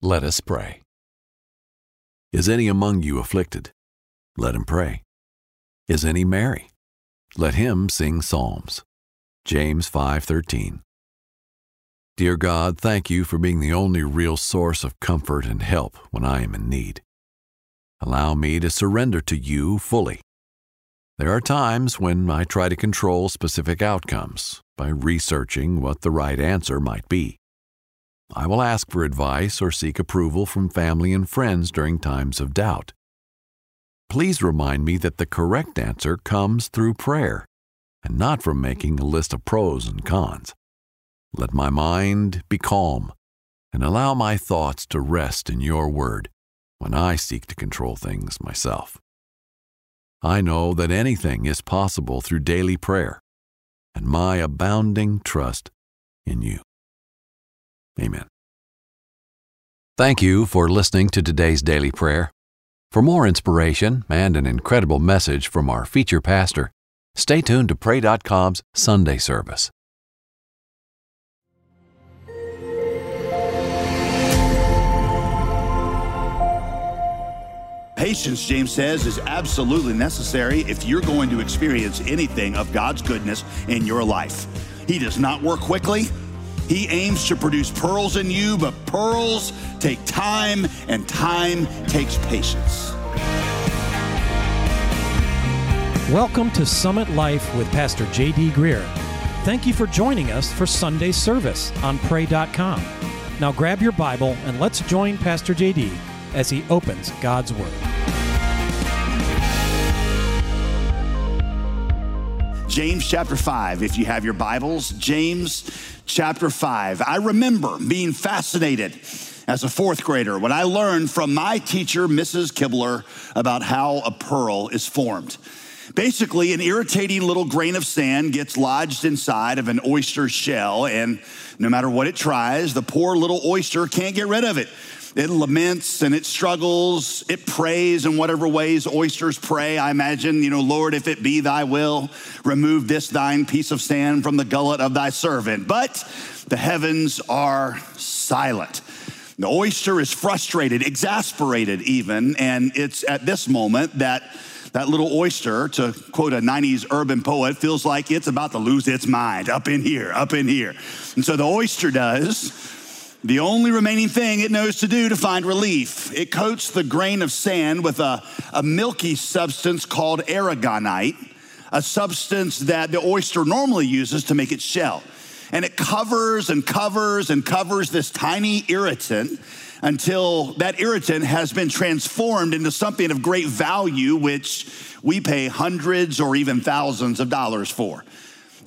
Let us pray. Is any among you afflicted? Let him pray. Is any merry? Let him sing psalms. James 5:13. Dear God, thank you for being the only real source of comfort and help when I am in need. Allow me to surrender to you fully. There are times when I try to control specific outcomes by researching what the right answer might be. I will ask for advice or seek approval from family and friends during times of doubt. Please remind me that the correct answer comes through prayer and not from making a list of pros and cons. Let my mind be calm and allow my thoughts to rest in your word when I seek to control things myself. I know that anything is possible through daily prayer and my abounding trust in you. Amen. Thank you for listening to today's daily prayer. For more inspiration and an incredible message from our feature pastor, stay tuned to Pray.com's Sunday service. Patience, James says, is absolutely necessary if you're going to experience anything of God's goodness in your life. He does not work quickly. He aims to produce pearls in you, but pearls take time, and time takes patience. Welcome to Summit Life with Pastor J.D. Greear. Thank you for joining us for Sunday service on Pray.com. Now grab your Bible and let's join Pastor J.D. as he opens God's Word. James chapter 5, if you have your Bibles, James chapter 5. I remember being fascinated as a fourth grader when I learned from my teacher, Mrs. Kibler, about how a pearl is formed. Basically, an irritating little grain of sand gets lodged inside of an oyster shell, and no matter what it tries, the poor little oyster can't get rid of it. It laments and it struggles. It prays in whatever ways oysters pray. I imagine, you know, Lord, if it be thy will, remove this thine piece of sand from the gullet of thy servant. But the heavens are silent. The oyster is frustrated, exasperated even, and it's at this moment that that little oyster, to quote a 90s urban poet, feels like it's about to lose its mind up in here, up in here. And so the oyster does the only remaining thing it knows to do to find relief. It coats the grain of sand with a, a milky substance called aragonite, a substance that the oyster normally uses to make its shell. And it covers and covers and covers this tiny irritant until that irritant has been transformed into something of great value, which we pay hundreds or even thousands of dollars for.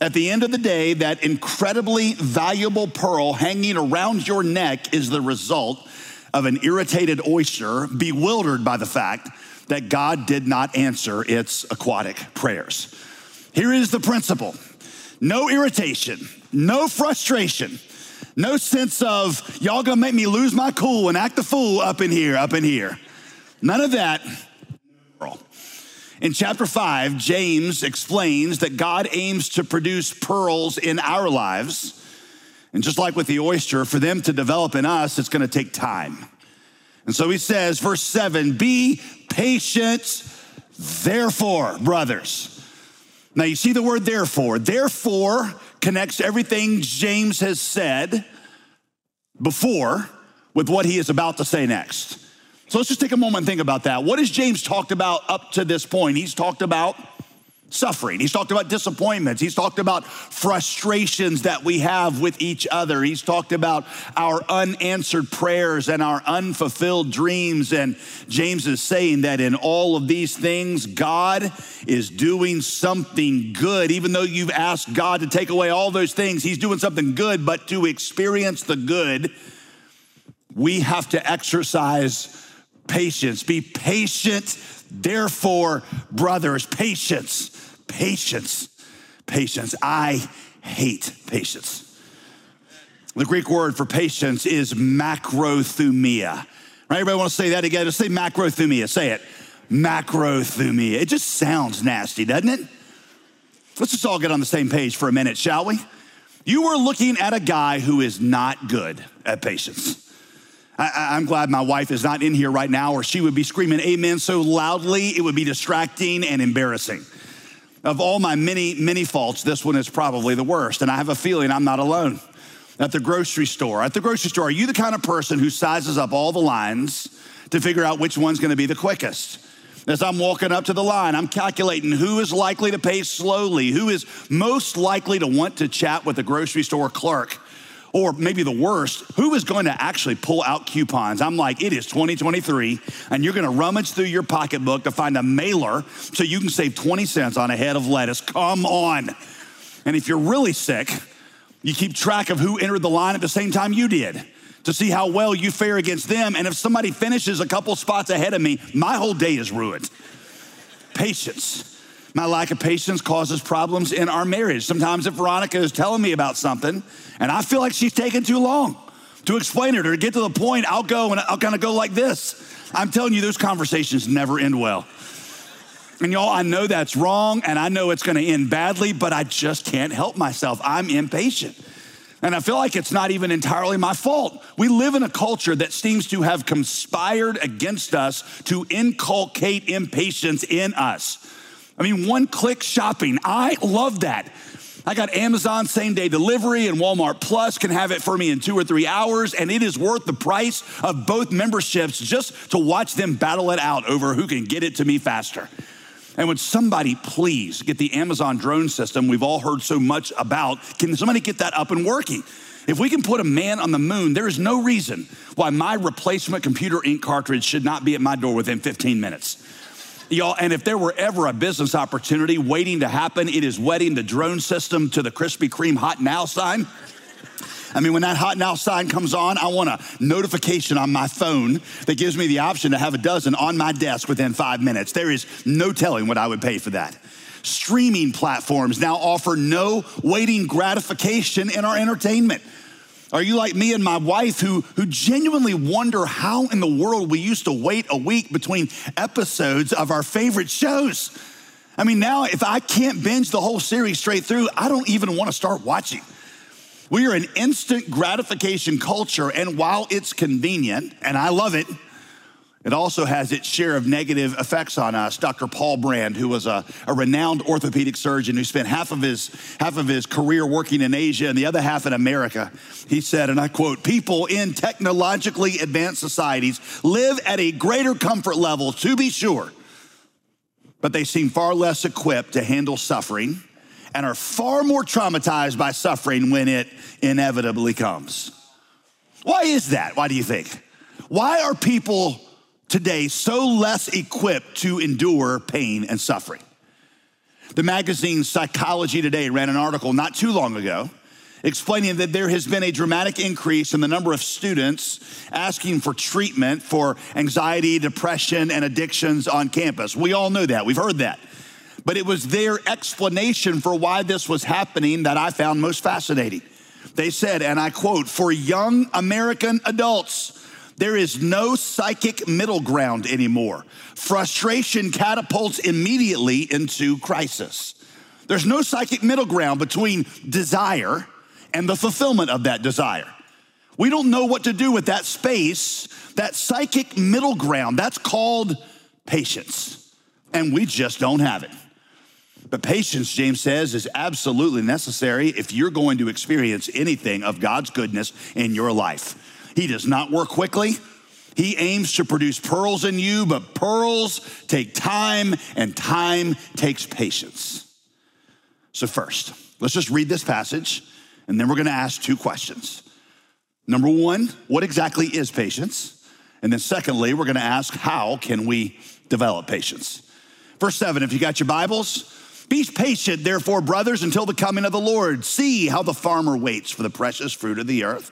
At the end of the day, that incredibly valuable pearl hanging around your neck is the result of an irritated oyster bewildered by the fact that God did not answer its aquatic prayers. Here is the principle no irritation, no frustration, no sense of, y'all gonna make me lose my cool and act the fool up in here, up in here. None of that. In chapter 5, James explains that God aims to produce pearls in our lives. And just like with the oyster, for them to develop in us, it's gonna take time. And so he says, verse 7 Be patient, therefore, brothers. Now you see the word therefore. Therefore connects everything James has said before with what he is about to say next. So let's just take a moment and think about that. What has James talked about up to this point? He's talked about suffering. He's talked about disappointments. He's talked about frustrations that we have with each other. He's talked about our unanswered prayers and our unfulfilled dreams. And James is saying that in all of these things, God is doing something good. Even though you've asked God to take away all those things, He's doing something good. But to experience the good, we have to exercise patience. Be patient, therefore, brothers. Patience, patience, patience. I hate patience. The Greek word for patience is macrothumia. Right? Everybody want to say that together? Say macrothumia. Say it. Macrothumia. It just sounds nasty, doesn't it? Let's just all get on the same page for a minute, shall we? You are looking at a guy who is not good at patience. I, am glad my wife is not in here right now, or she would be screaming amen so loudly it would be distracting and embarrassing. Of all my many, many faults, this one is probably the worst. And I have a feeling I'm not alone. At the grocery store, at the grocery store, are you the kind of person who sizes up all the lines to figure out which one's gonna be the quickest? As I'm walking up to the line, I'm calculating who is likely to pay slowly, who is most likely to want to chat with the grocery store clerk or maybe the worst, who is going to actually pull out coupons? I'm like, it is 2023, and you're going to rummage through your pocketbook to find a mailer so you can save 20 cents on a head of lettuce. Come on. And if you're really sick, you keep track of who entered the line at the same time you did to see how well you fare against them. And if somebody finishes a couple spots ahead of me, my whole day is ruined. Patience. My lack of patience causes problems in our marriage. Sometimes, if Veronica is telling me about something and I feel like she's taking too long to explain it or to get to the point, I'll go and I'll kind of go like this. I'm telling you, those conversations never end well. And y'all, I know that's wrong and I know it's gonna end badly, but I just can't help myself. I'm impatient. And I feel like it's not even entirely my fault. We live in a culture that seems to have conspired against us to inculcate impatience in us. I mean, one click shopping. I love that. I got Amazon same day delivery and Walmart Plus can have it for me in two or three hours, and it is worth the price of both memberships just to watch them battle it out over who can get it to me faster. And would somebody please get the Amazon drone system we've all heard so much about? Can somebody get that up and working? If we can put a man on the moon, there is no reason why my replacement computer ink cartridge should not be at my door within 15 minutes. Y'all, and if there were ever a business opportunity waiting to happen, it is wedding the drone system to the Krispy Kreme hot now sign. I mean, when that hot now sign comes on, I want a notification on my phone that gives me the option to have a dozen on my desk within five minutes. There is no telling what I would pay for that. Streaming platforms now offer no waiting gratification in our entertainment. Are you like me and my wife who, who genuinely wonder how in the world we used to wait a week between episodes of our favorite shows? I mean, now if I can't binge the whole series straight through, I don't even want to start watching. We are an instant gratification culture, and while it's convenient, and I love it, it also has its share of negative effects on us. Dr. Paul Brand, who was a, a, renowned orthopedic surgeon who spent half of, his, half of his career working in Asia and the other half in America, he said, and I quote, people in technologically advanced societies live at a greater comfort level, to be sure, but they seem far less equipped to handle suffering and are far more traumatized by suffering when it inevitably comes. Why is that? Why do you think? Why are people today so less equipped to endure pain and suffering. The magazine Psychology Today ran an article not too long ago explaining that there has been a dramatic increase in the number of students asking for treatment for anxiety, depression, and addictions on campus. We all know that, we've heard that. But it was their explanation for why this was happening that I found most fascinating. They said, and I quote, for young American adults, there is no psychic middle ground anymore. Frustration catapults immediately into crisis. There's no psychic middle ground between desire and the fulfillment of that desire. We don't know what to do with that space, that psychic middle ground. That's called patience. And we just don't have it. But patience, James says, is absolutely necessary if you're going to experience anything of God's goodness in your life. He does not work quickly. He aims to produce pearls in you, but pearls take time and time takes patience. So, first, let's just read this passage and then we're gonna ask two questions. Number one, what exactly is patience? And then, secondly, we're gonna ask how can we develop patience? Verse seven, if you got your Bibles, be patient, therefore, brothers, until the coming of the Lord. See how the farmer waits for the precious fruit of the earth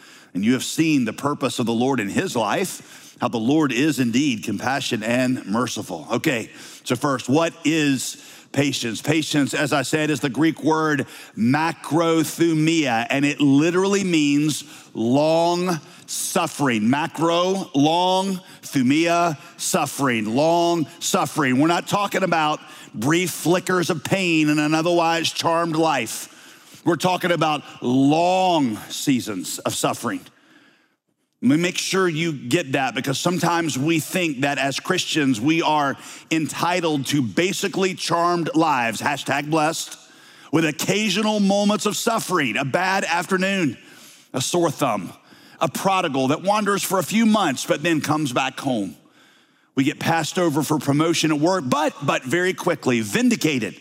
and you have seen the purpose of the Lord in his life, how the Lord is indeed compassionate and merciful. Okay, so first, what is patience? Patience, as I said, is the Greek word macrothumia, and it literally means long suffering. Macro, long, thumia, suffering, long suffering. We're not talking about brief flickers of pain in an otherwise charmed life. We're talking about long seasons of suffering. Make sure you get that because sometimes we think that as Christians, we are entitled to basically charmed lives, hashtag blessed, with occasional moments of suffering, a bad afternoon, a sore thumb, a prodigal that wanders for a few months but then comes back home. We get passed over for promotion at work, but, but very quickly vindicated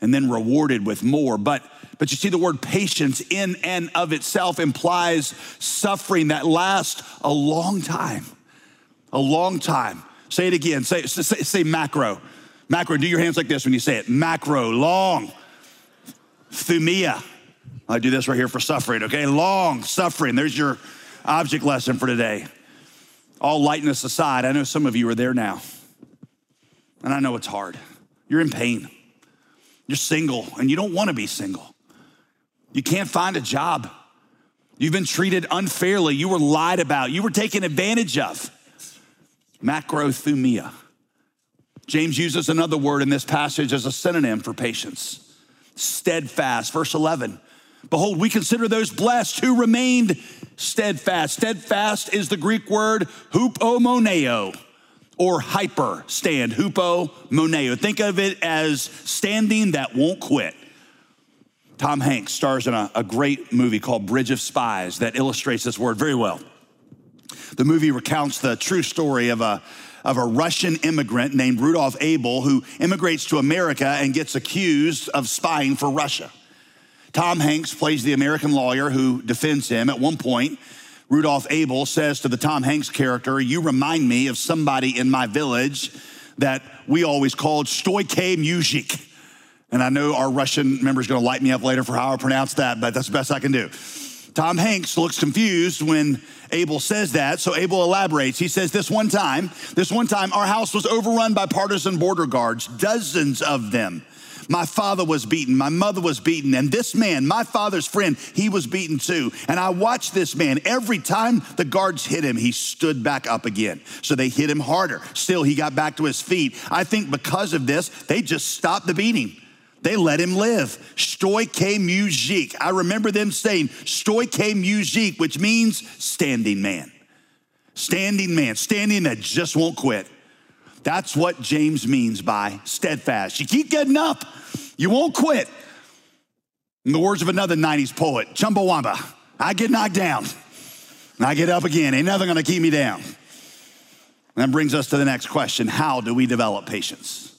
and then rewarded with more. But but you see, the word patience in and of itself implies suffering that lasts a long time. A long time. Say it again. Say, say, say macro. Macro. Do your hands like this when you say it. Macro. Long. Thumia. I do this right here for suffering, okay? Long suffering. There's your object lesson for today. All lightness aside, I know some of you are there now. And I know it's hard. You're in pain. You're single and you don't want to be single. You can't find a job. You've been treated unfairly. You were lied about. You were taken advantage of. Macrothumia. James uses another word in this passage as a synonym for patience steadfast. Verse 11 Behold, we consider those blessed who remained steadfast. Steadfast is the Greek word hupomoneo or hyper stand, hupomoneo. Think of it as standing that won't quit. Tom Hanks stars in a, a great movie called Bridge of Spies that illustrates this word very well. The movie recounts the true story of a, of a Russian immigrant named Rudolf Abel who immigrates to America and gets accused of spying for Russia. Tom Hanks plays the American lawyer who defends him. At one point, Rudolf Abel says to the Tom Hanks character, You remind me of somebody in my village that we always called Stoike Mujik. And I know our Russian member is going to light me up later for how I pronounce that, but that's the best I can do. Tom Hanks looks confused when Abel says that. So Abel elaborates. He says, This one time, this one time, our house was overrun by partisan border guards, dozens of them. My father was beaten. My mother was beaten. And this man, my father's friend, he was beaten too. And I watched this man. Every time the guards hit him, he stood back up again. So they hit him harder. Still, he got back to his feet. I think because of this, they just stopped the beating. They let him live. Stoike mujik. I remember them saying stoike mujik, which means standing man. Standing man, standing that just won't quit. That's what James means by steadfast. You keep getting up, you won't quit. In the words of another 90s poet, Chumbawamba, I get knocked down, and I get up again. Ain't nothing gonna keep me down. And that brings us to the next question How do we develop patience?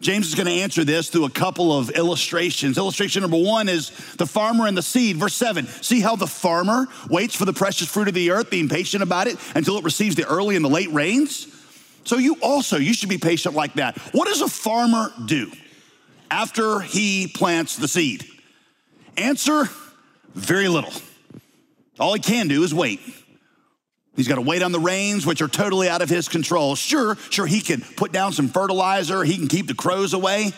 James is going to answer this through a couple of illustrations. Illustration number one is the farmer and the seed. Verse seven. See how the farmer waits for the precious fruit of the earth, being patient about it until it receives the early and the late rains? So you also, you should be patient like that. What does a farmer do after he plants the seed? Answer very little. All he can do is wait. He's got to wait on the rains, which are totally out of his control. Sure, sure, he can put down some fertilizer, he can keep the crows away.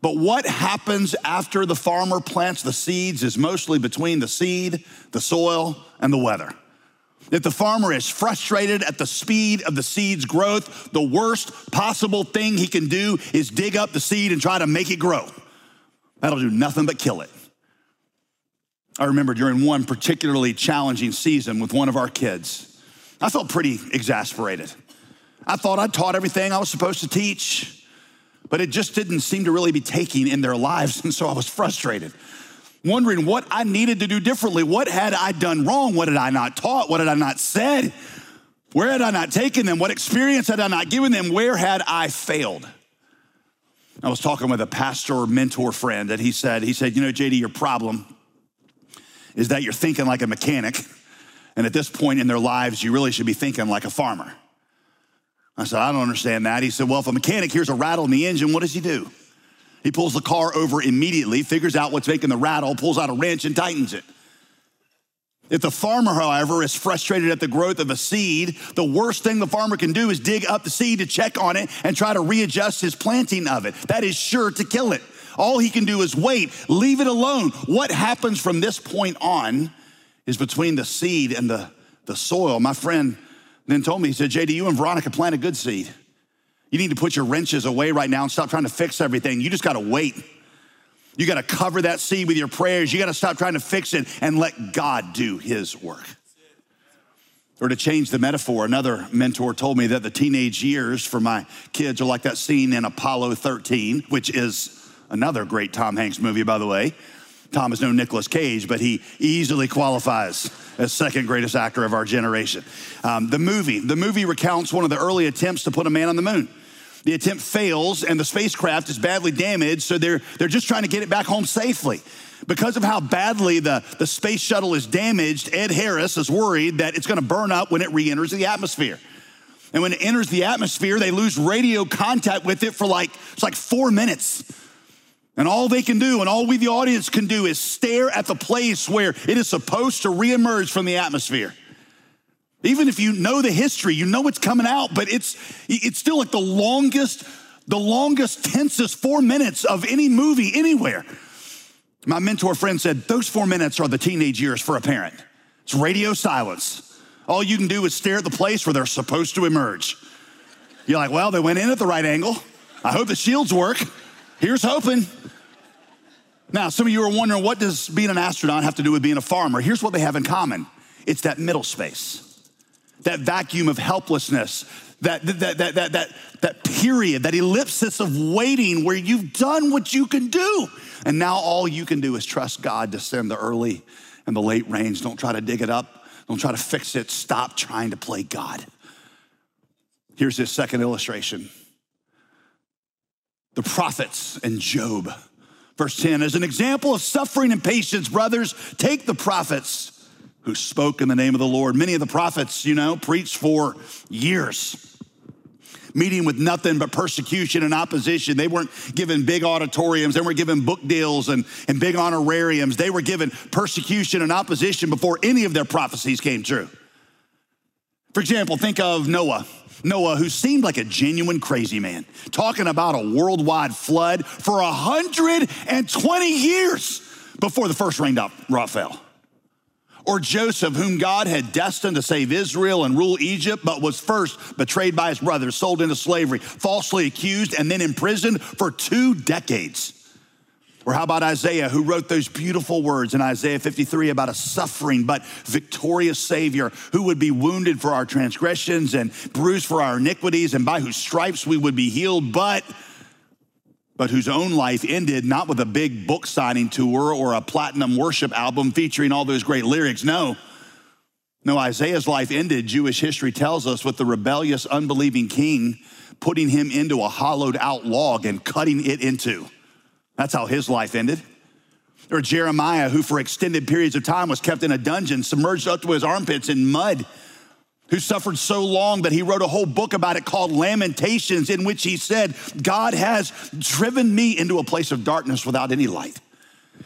But what happens after the farmer plants the seeds is mostly between the seed, the soil, and the weather. If the farmer is frustrated at the speed of the seed's growth, the worst possible thing he can do is dig up the seed and try to make it grow. That'll do nothing but kill it. I remember during one particularly challenging season with one of our kids, I felt pretty exasperated. I thought I'd taught everything I was supposed to teach, but it just didn't seem to really be taking in their lives. And so I was frustrated, wondering what I needed to do differently. What had I done wrong? What had I not taught? What had I not said? Where had I not taken them? What experience had I not given them? Where had I failed? I was talking with a pastor mentor friend, and he said, he said, you know, JD, your problem is that you're thinking like a mechanic. And at this point in their lives, you really should be thinking like a farmer. I said, I don't understand that. He said, Well, if a mechanic hears a rattle in the engine, what does he do? He pulls the car over immediately, figures out what's making the rattle, pulls out a wrench, and tightens it. If the farmer, however, is frustrated at the growth of a seed, the worst thing the farmer can do is dig up the seed to check on it and try to readjust his planting of it. That is sure to kill it. All he can do is wait, leave it alone. What happens from this point on is between the seed and the, the soil. My friend then told me, he said, JD, you and Veronica plant a good seed. You need to put your wrenches away right now and stop trying to fix everything. You just got to wait. You got to cover that seed with your prayers. You got to stop trying to fix it and let God do his work. Or to change the metaphor, another mentor told me that the teenage years for my kids are like that scene in Apollo 13, which is another great Tom Hanks movie, by the way. Tom is no Nicolas Cage, but he easily qualifies as second greatest actor of our generation. Um, the movie, the movie recounts one of the early attempts to put a man on the moon. The attempt fails and the spacecraft is badly damaged, so they're, they're just trying to get it back home safely. Because of how badly the, the space shuttle is damaged, Ed Harris is worried that it's gonna burn up when it re enters the atmosphere. And when it enters the atmosphere, they lose radio contact with it for like, it's like four minutes. And all they can do, and all we, the audience, can do is stare at the place where it is supposed to reemerge from the atmosphere. Even if you know the history, you know it's coming out, but it's it's still like the longest, the longest tensest four minutes of any movie anywhere. My mentor friend said, those four minutes are the teenage years for a parent. It's radio silence. All you can do is stare at the place where they're supposed to emerge. You're like, well, they went in at the right angle. I hope the shields work. Here's hoping. Now, some of you are wondering, what does being an astronaut have to do with being a farmer? Here's what they have in common it's that middle space that vacuum of helplessness, that, that, that, that, that, that period, that ellipsis of waiting where you've done what you can do. And now all you can do is trust God to send the early and the late rains. Don't try to dig it up. Don't try to fix it. Stop trying to play God. Here's his second illustration the prophets and Job. Verse 10 as an example of suffering and patience, brothers, take the prophets who spoke in the name of the Lord. Many of the prophets, you know, preached for years, meeting with nothing but persecution and opposition. They weren't given big auditoriums, they weren't given book deals and, and big honorariums. They were given persecution and opposition before any of their prophecies came true. For example, think of Noah. Noah, who seemed like a genuine crazy man, talking about a worldwide flood for 120 years before the first raindrop fell. Or Joseph, whom God had destined to save Israel and rule Egypt, but was first betrayed by his brothers, sold into slavery, falsely accused, and then imprisoned for two decades. Or how about Isaiah, who wrote those beautiful words in Isaiah 53 about a suffering but victorious Savior who would be wounded for our transgressions and bruised for our iniquities, and by whose stripes we would be healed, but but whose own life ended not with a big book signing tour or a platinum worship album featuring all those great lyrics. No. No, Isaiah's life ended, Jewish history tells us, with the rebellious, unbelieving king putting him into a hollowed out log and cutting it into. That's how his life ended. Or Jeremiah, who for extended periods of time was kept in a dungeon, submerged up to his armpits in mud who suffered so long that he wrote a whole book about it called Lamentations, in which he said, God has driven me into a place of darkness without any light.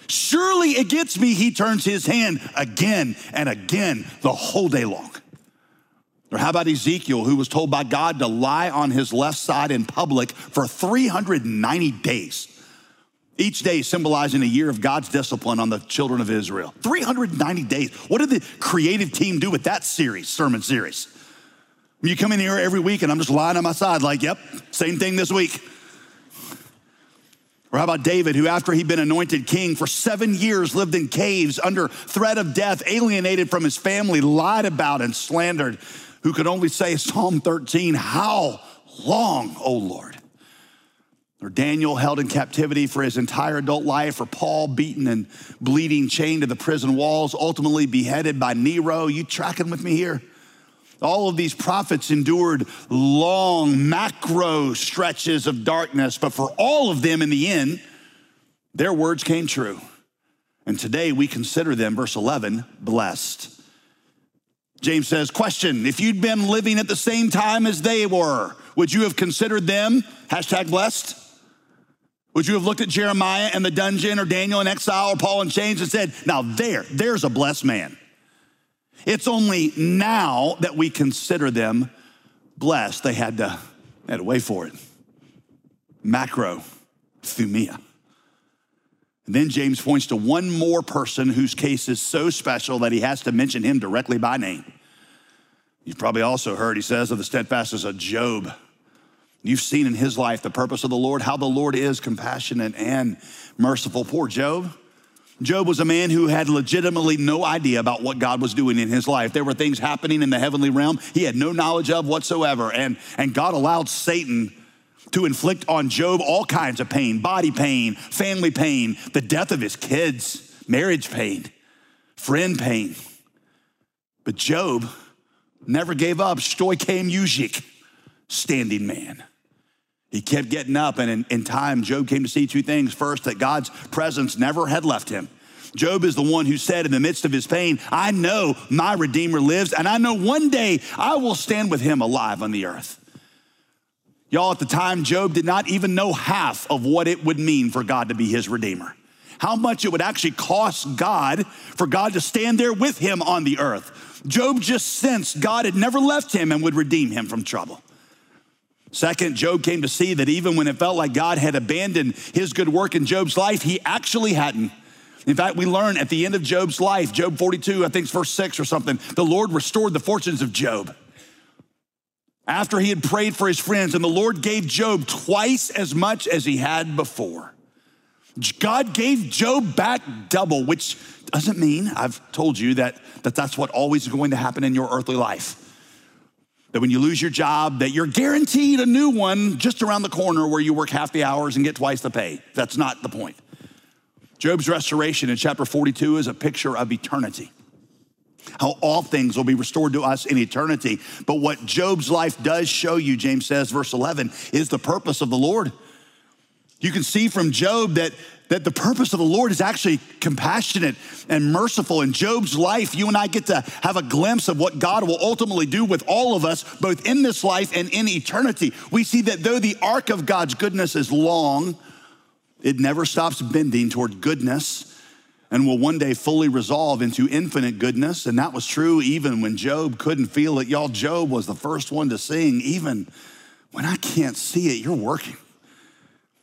Surely gets me, he turns his hand again and again the whole day long. Or how about Ezekiel, who was told by God to lie on his left side in public for 390 days? Each day symbolizing a year of God's discipline on the children of Israel. 390 days. What did the creative team do with that series, sermon series? When You come in here every week and I'm just lying on my side, like, yep, same thing this week. Or how about David, who, after he'd been anointed king for seven years, lived in caves under threat of death, alienated from his family, lied about and slandered, who could only say, Psalm 13, How long, O Lord? Or Daniel held in captivity for his entire adult life, or Paul beaten and bleeding, chained to the prison walls, ultimately beheaded by Nero. You tracking with me here? All of these prophets endured long macro stretches of darkness, but for all of them in the end, their words came true. And today we consider them, verse 11, blessed. James says, Question If you'd been living at the same time as they were, would you have considered them, hashtag blessed? Would you have looked at Jeremiah in the dungeon or Daniel in exile or Paul in chains and said, now there, there's a blessed man? It's only now that we consider them blessed. They had to, they had to wait for it. Macro, thumia. And then James points to one more person whose case is so special that he has to mention him directly by name. You've probably also heard, he says, of the steadfastness of Job. You've seen in his life the purpose of the Lord, how the Lord is compassionate and merciful. Poor Job. Job was a man who had legitimately no idea about what God was doing in his life. There were things happening in the heavenly realm he had no knowledge of whatsoever. And, and God allowed Satan to inflict on Job all kinds of pain body pain, family pain, the death of his kids, marriage pain, friend pain. But Job never gave up. Stoichei Mujik, standing man. He kept getting up, and in, in, time, Job came to see two things. First, that God's presence never had left him. Job is the one who said in the midst of his pain, I know my Redeemer lives, and I know one day I will stand with him alive on the earth. Y'all, at the time, Job did not even know half of what it would mean for God to be his Redeemer. How much it would actually cost God for God to stand there with him on the earth. Job just sensed God had never left him and would redeem him from trouble. Second, Job came to see that even when it felt like God had abandoned his good work in Job's life, he actually hadn't. In fact, we learn at the end of Job's life, Job 42, I think it's verse 6 or something, the Lord restored the fortunes of Job. After he had prayed for his friends, and the Lord gave Job twice as much as he had before. God gave Job back double, which doesn't mean, I've told you, that, that that's what always is going to happen in your earthly life that when you lose your job that you're guaranteed a new one just around the corner where you work half the hours and get twice the pay. That's not the point. Job's restoration in chapter 42 is a picture of eternity. How all things will be restored to us in eternity. But what job's life does show you james says verse 11 is the purpose of the lord. You can see from job that that the purpose of the Lord is actually compassionate and merciful. In Job's life, you and I get to have a glimpse of what God will ultimately do with all of us, both in this life and in eternity. We see that though the arc of God's goodness is long, it never stops bending toward goodness and will one day fully resolve into infinite goodness. And that was true even when Job couldn't feel it. Y'all, Job was the first one to sing, even when I can't see it, you're working.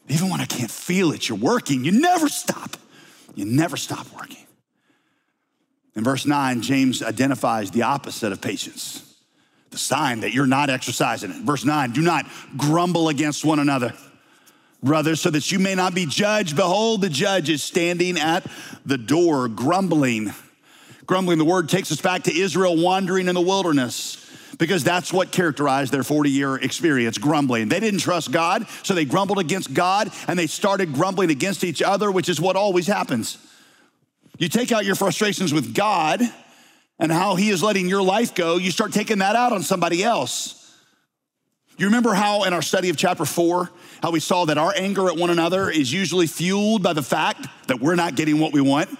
Even when I can't feel it, you're working. You never stop. You never stop working. In verse 9, James identifies the opposite of patience, the sign that you're not exercising it. Verse 9, do not grumble against one another, brothers, so that you may not be judged. Behold, the judge is standing at the door, grumbling. Grumbling, the word takes us back to Israel wandering in the wilderness because that's what characterized their 40 year experience grumbling. They didn't trust God, so they grumbled against God and they started grumbling against each other, which is what always happens. You take out your frustrations with God and how He is letting your life go, you start taking that out on somebody else. You remember how in our study of chapter four, how we saw that our anger at one another is usually fueled by the fact that we're not getting what we want,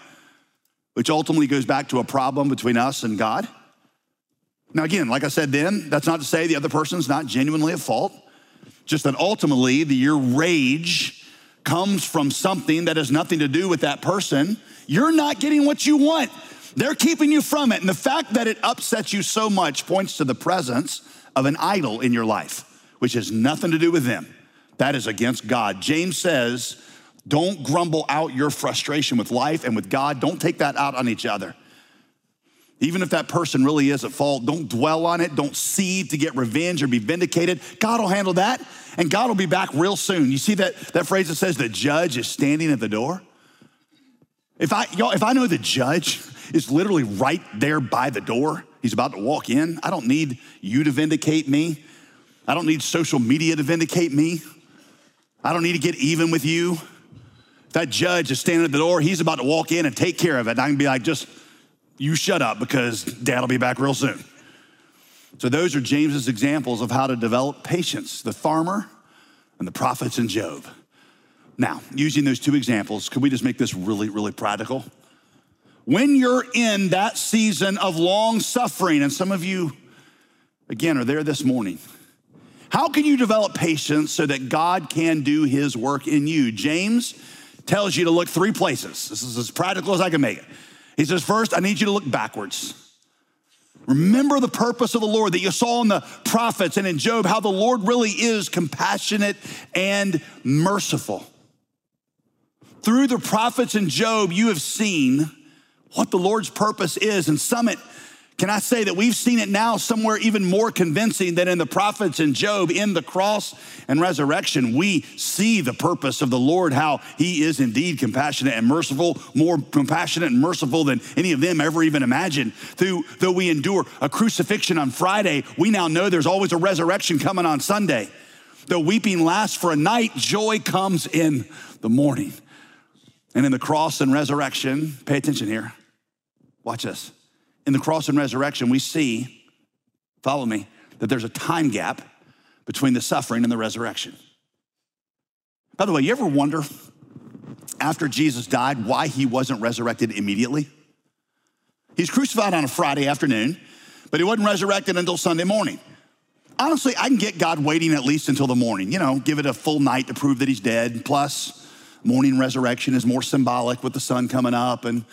which ultimately goes back to a problem between us and God? Now, again, like I said then, that's not to say the other person's not genuinely at fault, just that ultimately the, your rage comes from something that has nothing to do with that person. You're not getting what you want. They're keeping you from it. And the fact that it upsets you so much points to the presence of an idol in your life, which has nothing to do with them. That is against God. James says, don't grumble out your frustration with life and with God. Don't take that out on each other. Even if that person really is at fault, don't dwell on it. Don't seed to get revenge or be vindicated. God will handle that, and God will be back real soon. You see that, that phrase that says the judge is standing at the door? If I, y'all, if I know the judge is literally right there by the door, he's about to walk in, I don't need you to vindicate me. I don't need social media to vindicate me. I don't need to get even with you. If that judge is standing at the door, he's about to walk in and take care of it. I can be like, just you shut up because dad will be back real soon. So, those are James's examples of how to develop patience the farmer and the prophets in Job. Now, using those two examples, could we just make this really, really practical? When you're in that season of long suffering, and some of you, again, are there this morning, how can you develop patience so that God can do his work in you? James tells you to look three places. This is as practical as I can make it. He says, First, I need you to look backwards. Remember the purpose of the Lord that you saw in the prophets and in Job, how the Lord really is compassionate and merciful. Through the prophets and Job, you have seen what the Lord's purpose is. And Summit can I say that we've seen it now somewhere even more convincing than in the prophets and Job in the cross and resurrection? We see the purpose of the Lord, how he is indeed compassionate and merciful, more compassionate and merciful than any of them ever even imagined. Through, though we endure a crucifixion on Friday, we now know there's always a resurrection coming on Sunday. Though weeping lasts for a night, joy comes in the morning. And in the cross and resurrection, pay attention here. Watch this in the cross and resurrection, we see, follow me, that there's a time gap between the suffering and the resurrection. By the way, you ever wonder after Jesus died why he wasn't resurrected immediately? He's crucified on a Friday afternoon, but he wasn't resurrected until Sunday morning. Honestly, I can get God waiting at least until the morning, you know, give it a full night to prove that he's dead. Plus, morning resurrection is more symbolic with the sun coming up and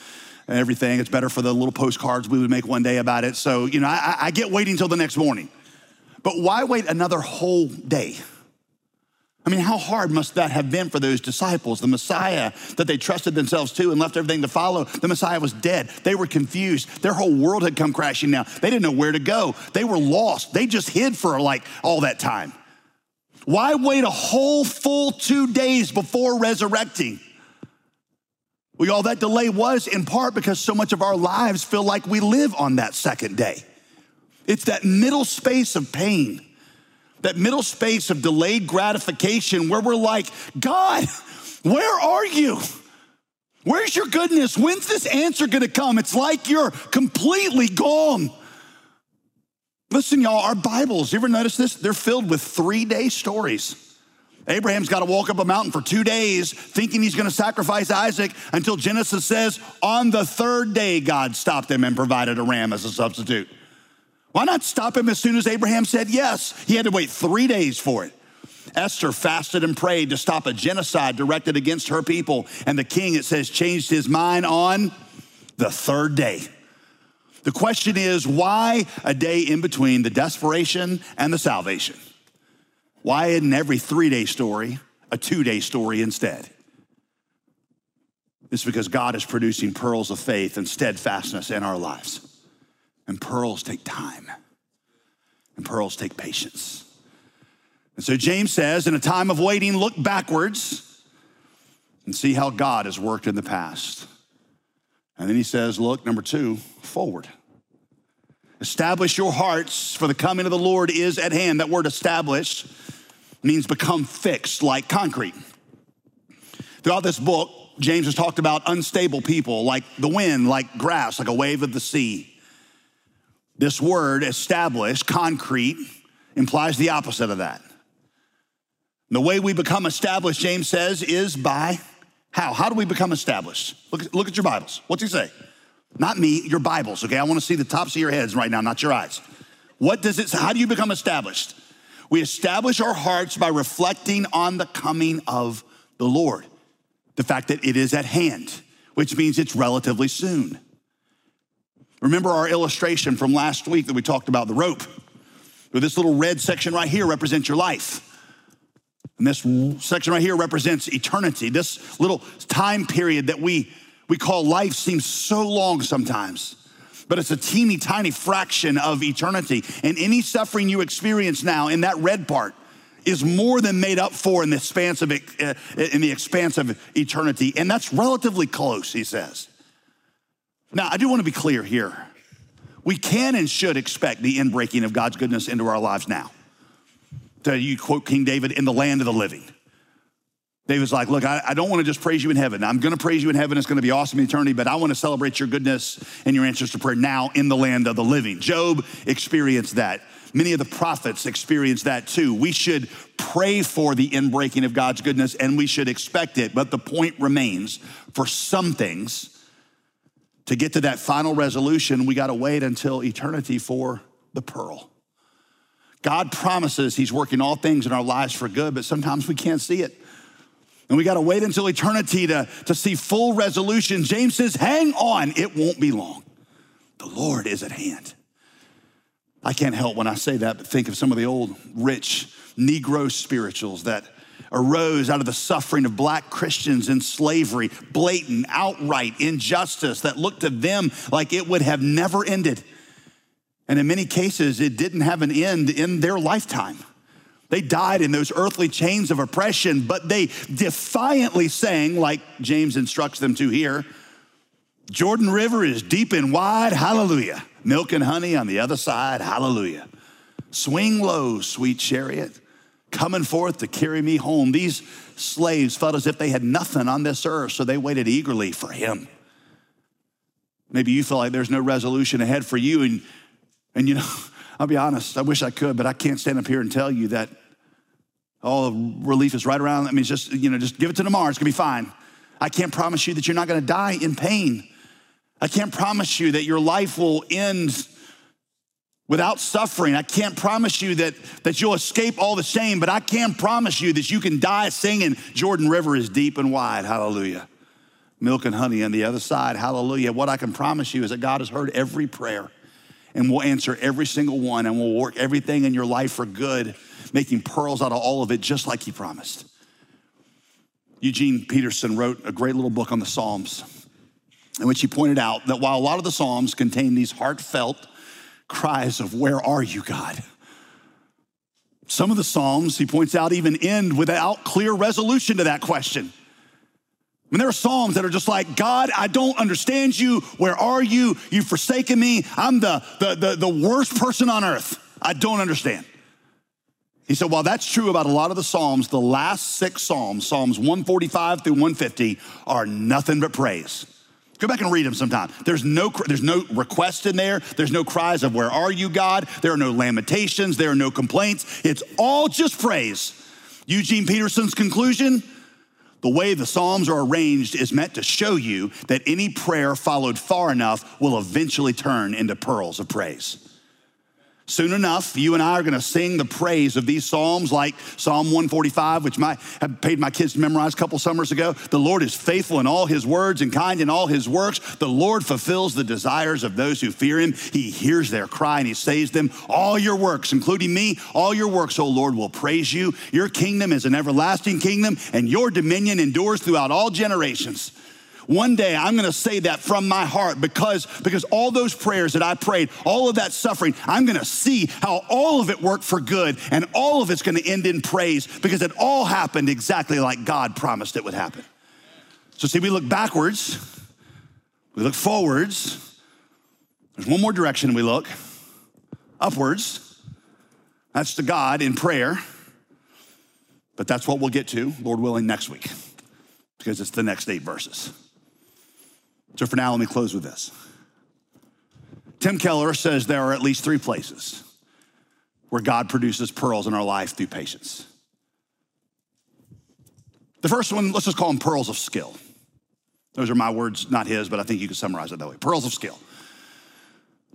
and everything. It's better for the little postcards we would make one day about it. So, you know, I, I get waiting until the next morning. But why wait another whole day? I mean, how hard must that have been for those disciples? The Messiah that they trusted themselves to and left everything to follow, the Messiah was dead. They were confused. Their whole world had come crashing down. They didn't know where to go. They were lost. They just hid for like all that time. Why wait a whole full two days before resurrecting? Well, all that delay was in part because so much of our lives feel like we live on that second day. It's that middle space of pain, that middle space of delayed gratification where we're like, God, where are you? Where's your goodness? When's this answer gonna come? It's like you're completely gone. Listen, y'all, our Bibles, you ever notice this? They're filled with three day stories. Abraham's got to walk up a mountain for two days thinking he's going to sacrifice Isaac until Genesis says, on the third day, God stopped him and provided a ram as a substitute. Why not stop him as soon as Abraham said yes? He had to wait three days for it. Esther fasted and prayed to stop a genocide directed against her people. And the king, it says, changed his mind on the third day. The question is, why a day in between the desperation and the salvation? Why isn't every three day story a two day story instead? It's because God is producing pearls of faith and steadfastness in our lives. And pearls take time, and pearls take patience. And so James says, in a time of waiting, look backwards and see how God has worked in the past. And then he says, look, number two, forward. Establish your hearts, for the coming of the Lord is at hand. That word establish means become fixed like concrete. Throughout this book, James has talked about unstable people like the wind, like grass, like a wave of the sea. This word, established, concrete, implies the opposite of that. The way we become established, James says, is by how? How do we become established? Look, look at your Bibles. What's he say? Not me, your Bibles, okay? I want to see the tops of your heads right now, not your eyes. What does it say? How do you become established? We establish our hearts by reflecting on the coming of the Lord, the fact that it is at hand, which means it's relatively soon. Remember our illustration from last week that we talked about the rope. Where this little red section right here represents your life. And this section right here represents eternity. This little time period that we, we call life seems so long sometimes but it's a teeny tiny fraction of eternity. And any suffering you experience now in that red part is more than made up for in the expanse of, uh, in the expanse of eternity. And that's relatively close, he says. Now, I do want to be clear here. We can and should expect the inbreaking of God's goodness into our lives now. To you quote King David, in the land of the living. David's like, Look, I, I don't want to just praise you in heaven. I'm going to praise you in heaven. It's going to be awesome in eternity, but I want to celebrate your goodness and your answers to prayer now in the land of the living. Job experienced that. Many of the prophets experienced that too. We should pray for the inbreaking of God's goodness and we should expect it. But the point remains for some things, to get to that final resolution, we got to wait until eternity for the pearl. God promises He's working all things in our lives for good, but sometimes we can't see it. And we got to wait until eternity to, to see full resolution. James says, hang on, it won't be long. The Lord is at hand. I can't help when I say that, but think of some of the old rich Negro spirituals that arose out of the suffering of black Christians in slavery, blatant, outright injustice that looked to them like it would have never ended. And in many cases, it didn't have an end in their lifetime. They died in those earthly chains of oppression, but they defiantly sang, like James instructs them to here Jordan River is deep and wide, hallelujah. Milk and honey on the other side, hallelujah. Swing low, sweet chariot, coming forth to carry me home. These slaves felt as if they had nothing on this earth, so they waited eagerly for him. Maybe you feel like there's no resolution ahead for you, and, and you know, I'll be honest, I wish I could, but I can't stand up here and tell you that oh, relief is right around. I mean, just, you know, just give it to tomorrow, it's gonna be fine. I can't promise you that you're not gonna die in pain. I can't promise you that your life will end without suffering. I can't promise you that, that you'll escape all the shame, but I can promise you that you can die singing Jordan River is deep and wide. Hallelujah. Milk and honey on the other side. Hallelujah. What I can promise you is that God has heard every prayer and will answer every single one and will work everything in your life for good, making pearls out of all of it, just like He promised. Eugene Peterson wrote a great little book on the Psalms in which he pointed out that while a lot of the Psalms contain these heartfelt cries of, Where are you, God? Some of the Psalms, he points out, even end without clear resolution to that question. I mean, there are Psalms that are just like, God, I don't understand you. Where are you? You've forsaken me. I'm the, the, the, the worst person on earth. I don't understand. He said, while that's true about a lot of the Psalms, the last six Psalms, Psalms 145 through 150, are nothing but praise. Go back and read them sometime. There's no, there's no request in there. There's no cries of, Where are you, God? There are no lamentations. There are no complaints. It's all just praise. Eugene Peterson's conclusion the way the Psalms are arranged is meant to show you that any prayer followed far enough will eventually turn into pearls of praise. Soon enough, you and I are going to sing the praise of these Psalms like Psalm 145, which I have paid my kids to memorize a couple summers ago. The Lord is faithful in all his words and kind in all his works. The Lord fulfills the desires of those who fear him. He hears their cry and he saves them. All your works, including me, all your works, O Lord, will praise you. Your kingdom is an everlasting kingdom and your dominion endures throughout all generations. One day I'm going to say that from my heart because, because all those prayers that I prayed, all of that suffering, I'm going to see how all of it worked for good and all of it's going to end in praise because it all happened exactly like God promised it would happen. So, see, we look backwards, we look forwards. There's one more direction we look upwards. That's to God in prayer. But that's what we'll get to, Lord willing, next week because it's the next eight verses. So for now, let me close with this. Tim Keller says there are at least three places where God produces pearls in our life through patience. The first one, let's just call them pearls of skill. Those are my words, not his, but I think you can summarize it that way. Pearls of skill.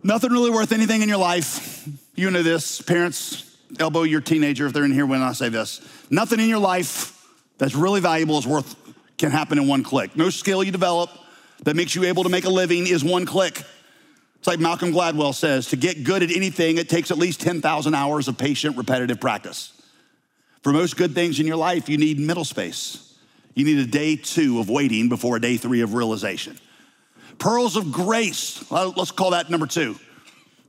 Nothing really worth anything in your life. You know this. Parents, elbow your teenager if they're in here when I say this. Nothing in your life that's really valuable is worth, can happen in one click. No skill you develop, that makes you able to make a living is one click. It's like Malcolm Gladwell says to get good at anything, it takes at least 10,000 hours of patient, repetitive practice. For most good things in your life, you need middle space. You need a day two of waiting before a day three of realization. Pearls of grace, let's call that number two.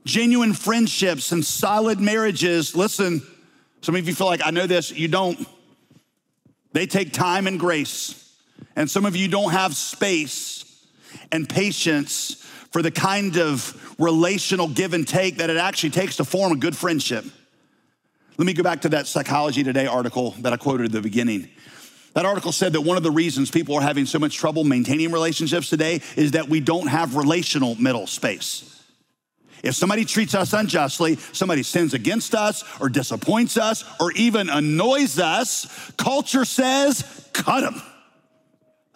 Genuine friendships and solid marriages. Listen, some of you feel like I know this, you don't. They take time and grace. And some of you don't have space and patience for the kind of relational give and take that it actually takes to form a good friendship. Let me go back to that Psychology Today article that I quoted at the beginning. That article said that one of the reasons people are having so much trouble maintaining relationships today is that we don't have relational middle space. If somebody treats us unjustly, somebody sins against us or disappoints us or even annoys us, culture says, cut them.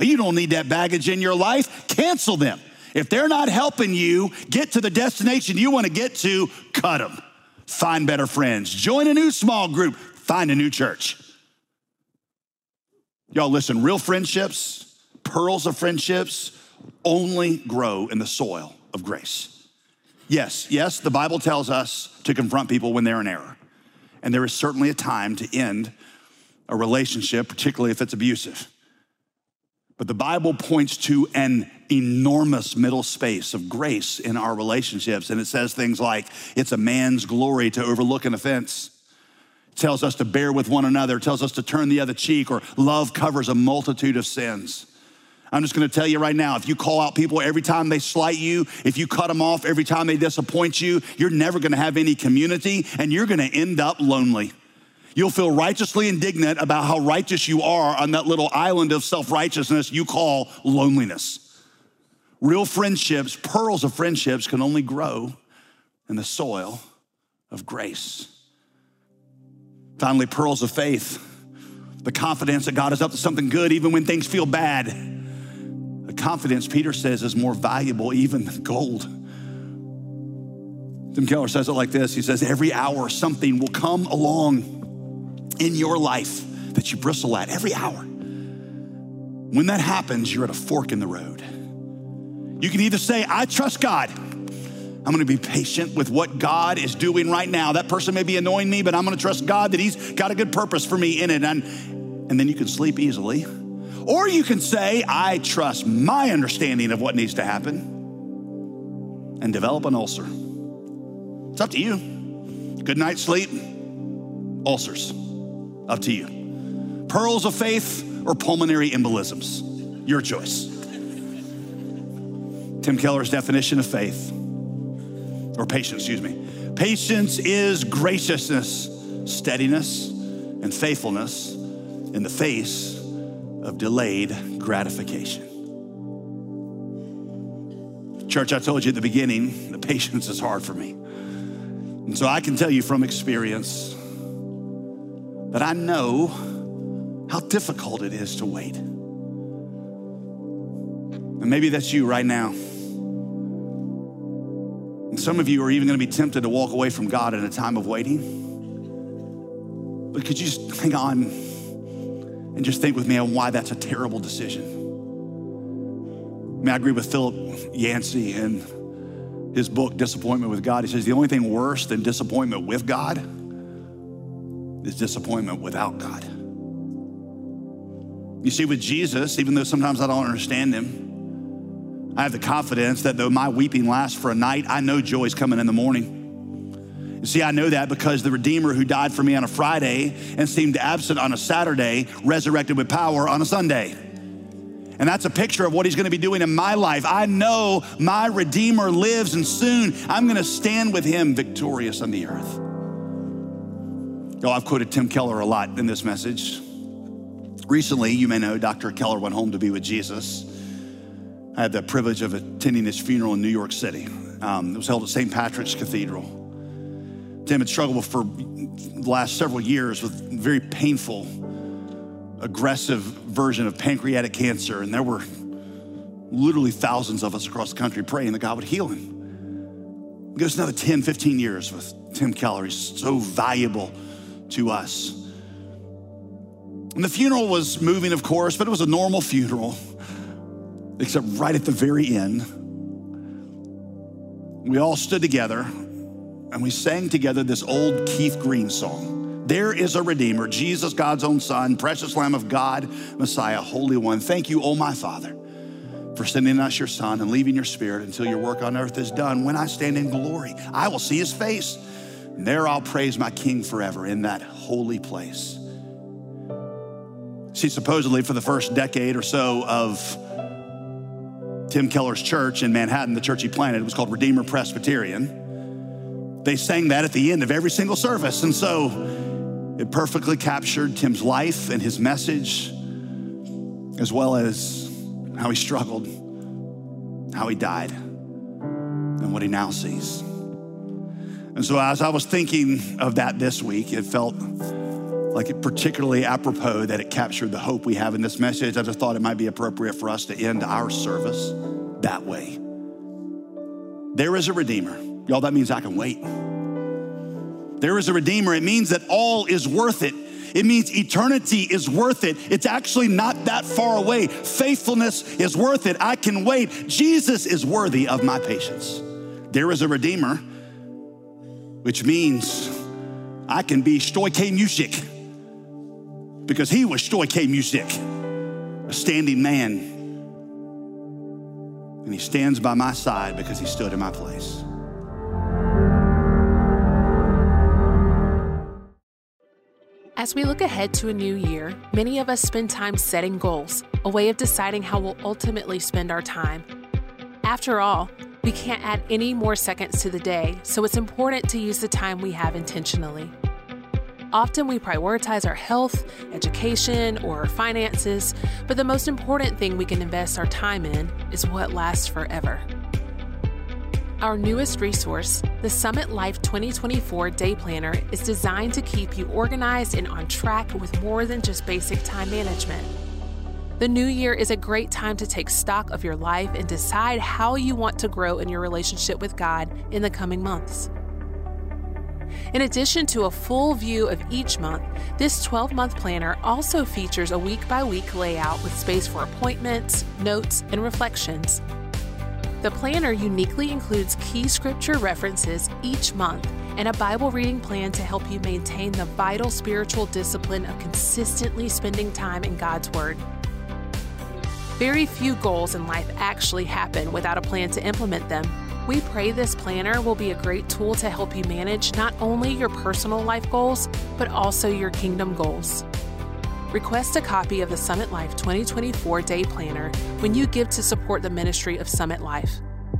You don't need that baggage in your life. Cancel them. If they're not helping you get to the destination you want to get to, cut them. Find better friends. Join a new small group. Find a new church. Y'all, listen, real friendships, pearls of friendships, only grow in the soil of grace. Yes, yes, the Bible tells us to confront people when they're in error. And there is certainly a time to end a relationship, particularly if it's abusive. But the Bible points to an enormous middle space of grace in our relationships. And it says things like, it's a man's glory to overlook an offense. It tells us to bear with one another, it tells us to turn the other cheek, or love covers a multitude of sins. I'm just gonna tell you right now if you call out people every time they slight you, if you cut them off every time they disappoint you, you're never gonna have any community and you're gonna end up lonely. You'll feel righteously indignant about how righteous you are on that little island of self righteousness you call loneliness. Real friendships, pearls of friendships, can only grow in the soil of grace. Finally, pearls of faith, the confidence that God is up to something good even when things feel bad. The confidence, Peter says, is more valuable even than gold. Tim Keller says it like this He says, Every hour something will come along in your life that you bristle at every hour. When that happens, you're at a fork in the road. You can either say, I trust God. I'm gonna be patient with what God is doing right now. That person may be annoying me, but I'm gonna trust God that He's got a good purpose for me in it. And, and then you can sleep easily. Or you can say, I trust my understanding of what needs to happen and develop an ulcer. It's up to you. Good night's sleep, ulcers. Up to you. Pearls of faith or pulmonary embolisms. Your choice. Tim Keller's definition of faith, or patience, excuse me. Patience is graciousness, steadiness, and faithfulness in the face of delayed gratification. Church, I told you at the beginning, the patience is hard for me. And so I can tell you from experience that I know how difficult it is to wait. And maybe that's you right now. And some of you are even going to be tempted to walk away from God in a time of waiting. But could you just hang on and just think with me on why that's a terrible decision? I mean, I agree with Philip Yancey in his book, Disappointment with God. He says the only thing worse than disappointment with God is disappointment without God. You see, with Jesus, even though sometimes I don't understand him, I have the confidence that though my weeping lasts for a night, I know joy is coming in the morning. You see, I know that because the Redeemer who died for me on a Friday and seemed absent on a Saturday resurrected with power on a Sunday. And that's a picture of what he's gonna be doing in my life. I know my Redeemer lives, and soon I'm gonna stand with him victorious on the earth. Oh, I've quoted Tim Keller a lot in this message. Recently, you may know Dr. Keller went home to be with Jesus. I had the privilege of attending his funeral in New York City. Um, it was held at St. Patrick's Cathedral. Tim had struggled for the last several years with very painful, aggressive version of pancreatic cancer, and there were literally thousands of us across the country praying that God would heal him. It goes another 10, 15 years with Tim Keller. He's so valuable to us. And the funeral was moving, of course, but it was a normal funeral, except right at the very end, we all stood together and we sang together this old Keith Green song. There is a Redeemer, Jesus, God's own Son, precious Lamb of God, Messiah, Holy One. Thank you, oh my Father, for sending us your Son and leaving your Spirit until your work on earth is done. When I stand in glory, I will see his face and there I'll praise my King forever in that holy place. See, supposedly for the first decade or so of Tim Keller's church in Manhattan, the church he planted, it was called Redeemer Presbyterian. They sang that at the end of every single service. And so it perfectly captured Tim's life and his message, as well as how he struggled, how he died, and what he now sees. And so, as I was thinking of that this week, it felt like it particularly apropos that it captured the hope we have in this message. I just thought it might be appropriate for us to end our service that way. There is a Redeemer. Y'all, that means I can wait. There is a Redeemer. It means that all is worth it. It means eternity is worth it. It's actually not that far away. Faithfulness is worth it. I can wait. Jesus is worthy of my patience. there is a Redeemer, which means I can be stoike music because he was stoike music, a standing man. And he stands by my side because he stood in my place. As we look ahead to a new year, many of us spend time setting goals, a way of deciding how we'll ultimately spend our time. After all, we can't add any more seconds to the day, so it's important to use the time we have intentionally. Often we prioritize our health, education, or our finances, but the most important thing we can invest our time in is what lasts forever. Our newest resource, the Summit Life 2024 Day Planner, is designed to keep you organized and on track with more than just basic time management. The new year is a great time to take stock of your life and decide how you want to grow in your relationship with God in the coming months. In addition to a full view of each month, this 12 month planner also features a week by week layout with space for appointments, notes, and reflections. The planner uniquely includes key scripture references each month and a Bible reading plan to help you maintain the vital spiritual discipline of consistently spending time in God's Word. Very few goals in life actually happen without a plan to implement them. We pray this planner will be a great tool to help you manage not only your personal life goals, but also your kingdom goals. Request a copy of the Summit Life 2024 Day Planner when you give to support the ministry of Summit Life.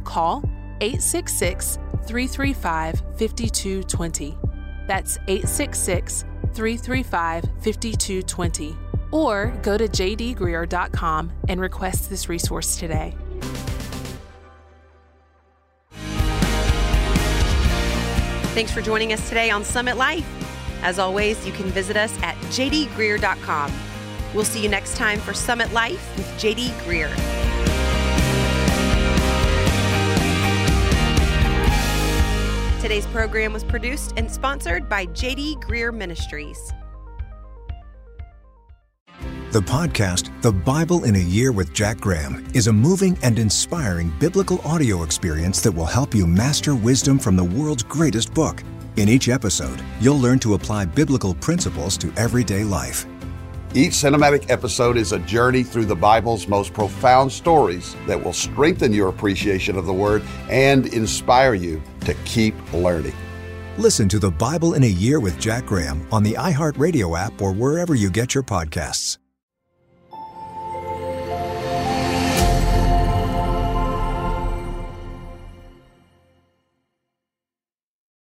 Call 866 335 5220. That's 866 335 5220. Or go to jdgreear.com and request this resource today. Thanks for joining us today on Summit Life. As always, you can visit us at jdgreear.com. We'll see you next time for Summit Life with JD Greear. Today's program was produced and sponsored by JD Greear Ministries. The podcast, The Bible in a Year with Jack Graham, is a moving and inspiring biblical audio experience that will help you master wisdom from the world's greatest book. In each episode, you'll learn to apply biblical principles to everyday life. Each cinematic episode is a journey through the Bible's most profound stories that will strengthen your appreciation of the Word and inspire you to keep learning. Listen to The Bible in a Year with Jack Graham on the iHeartRadio app or wherever you get your podcasts.